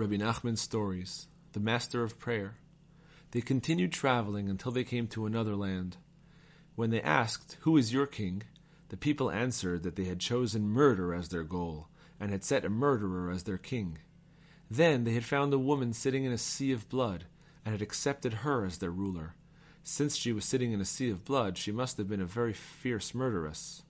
Rabbi Nachman's stories, the master of prayer. They continued traveling until they came to another land. When they asked, Who is your king? the people answered that they had chosen murder as their goal, and had set a murderer as their king. Then they had found a woman sitting in a sea of blood, and had accepted her as their ruler. Since she was sitting in a sea of blood, she must have been a very fierce murderess.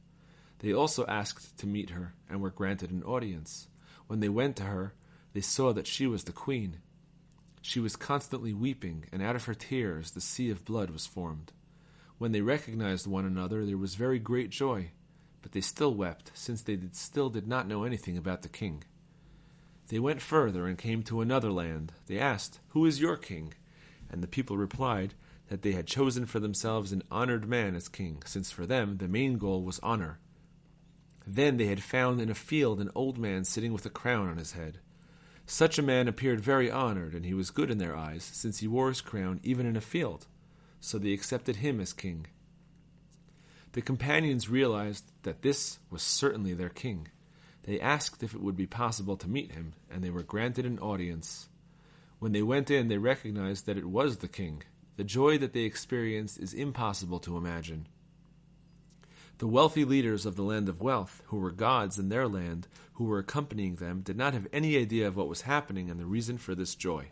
They also asked to meet her, and were granted an audience. When they went to her, they saw that she was the queen. She was constantly weeping, and out of her tears the sea of blood was formed. When they recognized one another, there was very great joy, but they still wept, since they did still did not know anything about the king. They went further and came to another land. They asked, Who is your king? And the people replied that they had chosen for themselves an honored man as king, since for them the main goal was honor. Then they had found in a field an old man sitting with a crown on his head. Such a man appeared very honored, and he was good in their eyes, since he wore his crown even in a field. So they accepted him as king. The companions realized that this was certainly their king. They asked if it would be possible to meet him, and they were granted an audience. When they went in, they recognized that it was the king. The joy that they experienced is impossible to imagine. The wealthy leaders of the land of wealth, who were gods in their land, who were accompanying them, did not have any idea of what was happening and the reason for this joy.